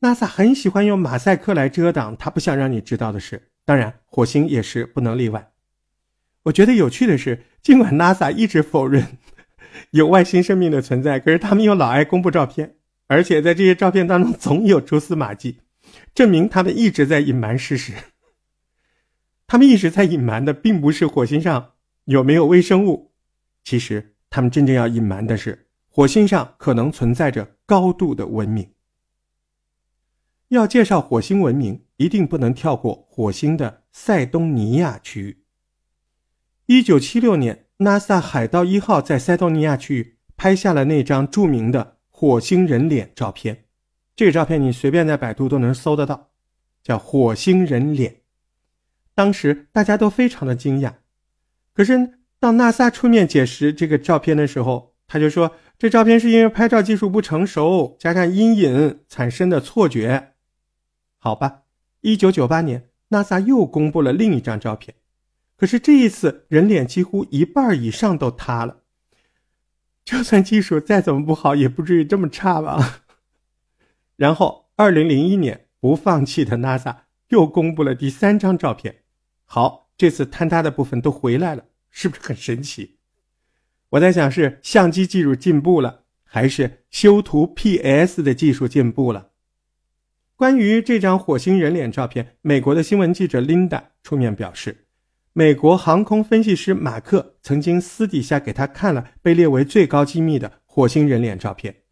NASA 很喜欢用马赛克来遮挡他不想让你知道的事，当然，火星也是不能例外。我觉得有趣的是，尽管 NASA 一直否认有外星生命的存在，可是他们又老爱公布照片，而且在这些照片当中总有蛛丝马迹，证明他们一直在隐瞒事实。他们一直在隐瞒的，并不是火星上有没有微生物，其实他们真正要隐瞒的是，火星上可能存在着高度的文明。要介绍火星文明，一定不能跳过火星的塞东尼亚区域。一九七六年，NASA 海盗一号在塞东尼亚区域拍下了那张著名的火星人脸照片。这个照片你随便在百度都能搜得到，叫火星人脸。当时大家都非常的惊讶，可是当 NASA 出面解释这个照片的时候，他就说这照片是因为拍照技术不成熟，加上阴影产生的错觉。好吧，一九九八年，NASA 又公布了另一张照片，可是这一次人脸几乎一半以上都塌了。就算技术再怎么不好，也不至于这么差吧？然后，二零零一年，不放弃的 NASA 又公布了第三张照片。好，这次坍塌的部分都回来了，是不是很神奇？我在想，是相机技术进步了，还是修图 PS 的技术进步了？关于这张火星人脸照片，美国的新闻记者琳达出面表示，美国航空分析师马克曾经私底下给他看了被列为最高机密的火星人脸照片。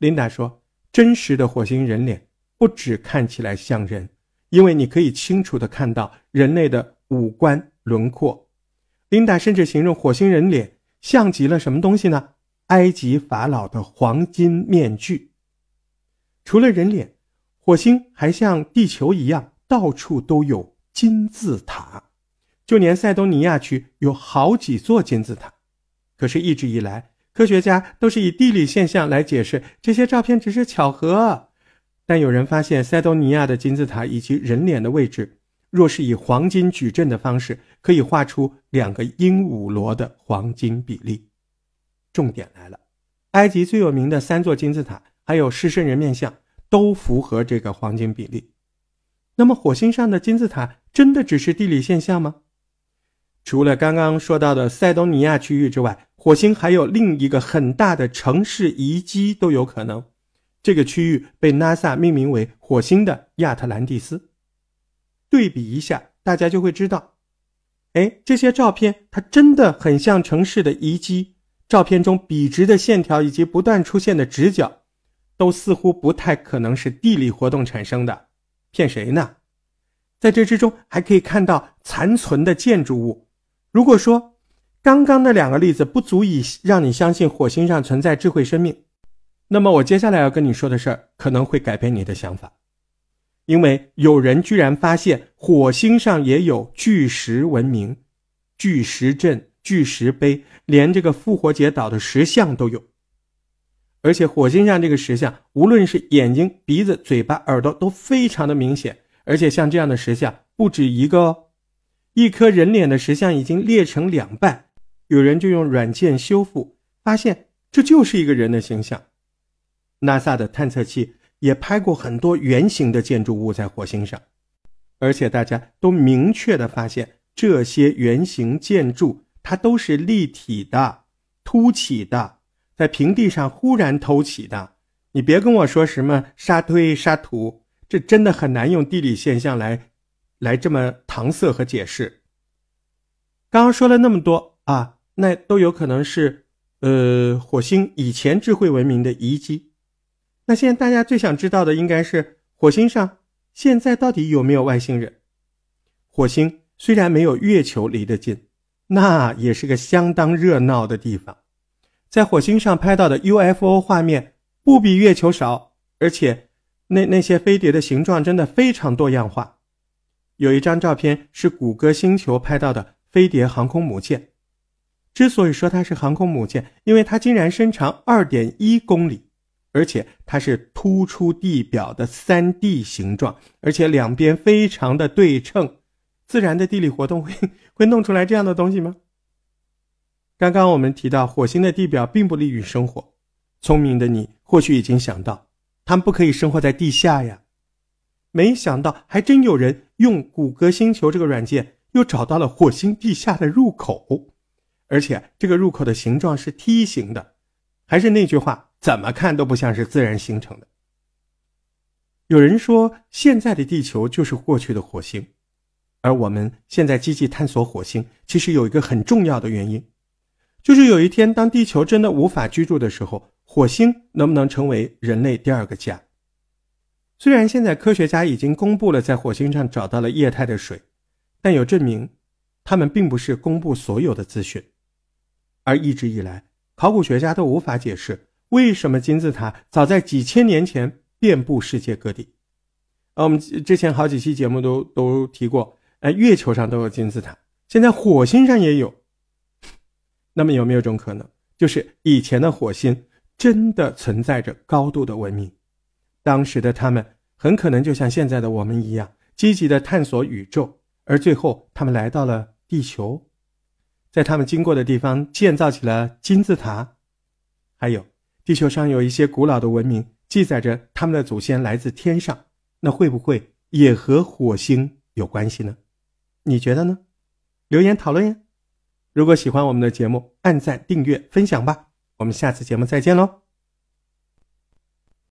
琳达说：“真实的火星人脸不只看起来像人，因为你可以清楚地看到人类的五官轮廓。”琳达甚至形容火星人脸像极了什么东西呢？埃及法老的黄金面具。除了人脸。火星还像地球一样，到处都有金字塔，就连塞东尼亚区有好几座金字塔。可是，一直以来，科学家都是以地理现象来解释这些照片只是巧合。但有人发现，塞东尼亚的金字塔以及人脸的位置，若是以黄金矩阵的方式，可以画出两个鹦鹉螺的黄金比例。重点来了，埃及最有名的三座金字塔，还有狮身人面像。都符合这个黄金比例。那么，火星上的金字塔真的只是地理现象吗？除了刚刚说到的塞东尼亚区域之外，火星还有另一个很大的城市遗迹都有可能。这个区域被 NASA 命名为火星的亚特兰蒂斯。对比一下，大家就会知道，哎，这些照片它真的很像城市的遗迹。照片中笔直的线条以及不断出现的直角。都似乎不太可能是地理活动产生的，骗谁呢？在这之中还可以看到残存的建筑物。如果说刚刚那两个例子不足以让你相信火星上存在智慧生命，那么我接下来要跟你说的事儿可能会改变你的想法，因为有人居然发现火星上也有巨石文明、巨石阵、巨石碑，连这个复活节岛的石像都有。而且火星上这个石像，无论是眼睛、鼻子、嘴巴、耳朵都非常的明显。而且像这样的石像不止一个哦，一颗人脸的石像已经裂成两半，有人就用软件修复，发现这就是一个人的形象。NASA 的探测器也拍过很多圆形的建筑物在火星上，而且大家都明确的发现，这些圆形建筑它都是立体的、凸起的。在平地上忽然偷起的，你别跟我说什么沙堆沙土，这真的很难用地理现象来，来这么搪塞和解释。刚刚说了那么多啊，那都有可能是，呃，火星以前智慧文明的遗迹。那现在大家最想知道的应该是，火星上现在到底有没有外星人？火星虽然没有月球离得近，那也是个相当热闹的地方。在火星上拍到的 UFO 画面不比月球少，而且那那些飞碟的形状真的非常多样化。有一张照片是谷歌星球拍到的飞碟航空母舰，之所以说它是航空母舰，因为它竟然身长二点一公里，而且它是突出地表的三 D 形状，而且两边非常的对称。自然的地理活动会会弄出来这样的东西吗？刚刚我们提到，火星的地表并不利于生活。聪明的你或许已经想到，他们不可以生活在地下呀，没想到还真有人用谷歌星球这个软件又找到了火星地下的入口，而且这个入口的形状是梯形的，还是那句话，怎么看都不像是自然形成的。有人说，现在的地球就是过去的火星，而我们现在积极探索火星，其实有一个很重要的原因，就是有一天当地球真的无法居住的时候，火星能不能成为人类第二个家？虽然现在科学家已经公布了在火星上找到了液态的水，但有证明，他们并不是公布所有的资讯。而一直以来，考古学家都无法解释为什么金字塔早在几千年前遍布世界各地。呃，我们之前好几期节目都都提过，哎，月球上都有金字塔，现在火星上也有。那么有没有一种可能，就是以前的火星真的存在着高度的文明？当时的他们很可能就像现在的我们一样，积极的探索宇宙，而最后他们来到了地球，在他们经过的地方建造起了金字塔。还有，地球上有一些古老的文明，记载着他们的祖先来自天上，那会不会也和火星有关系呢？你觉得呢？留言讨论呀！如果喜欢我们的节目，按赞、订阅、分享吧！我们下次节目再见喽！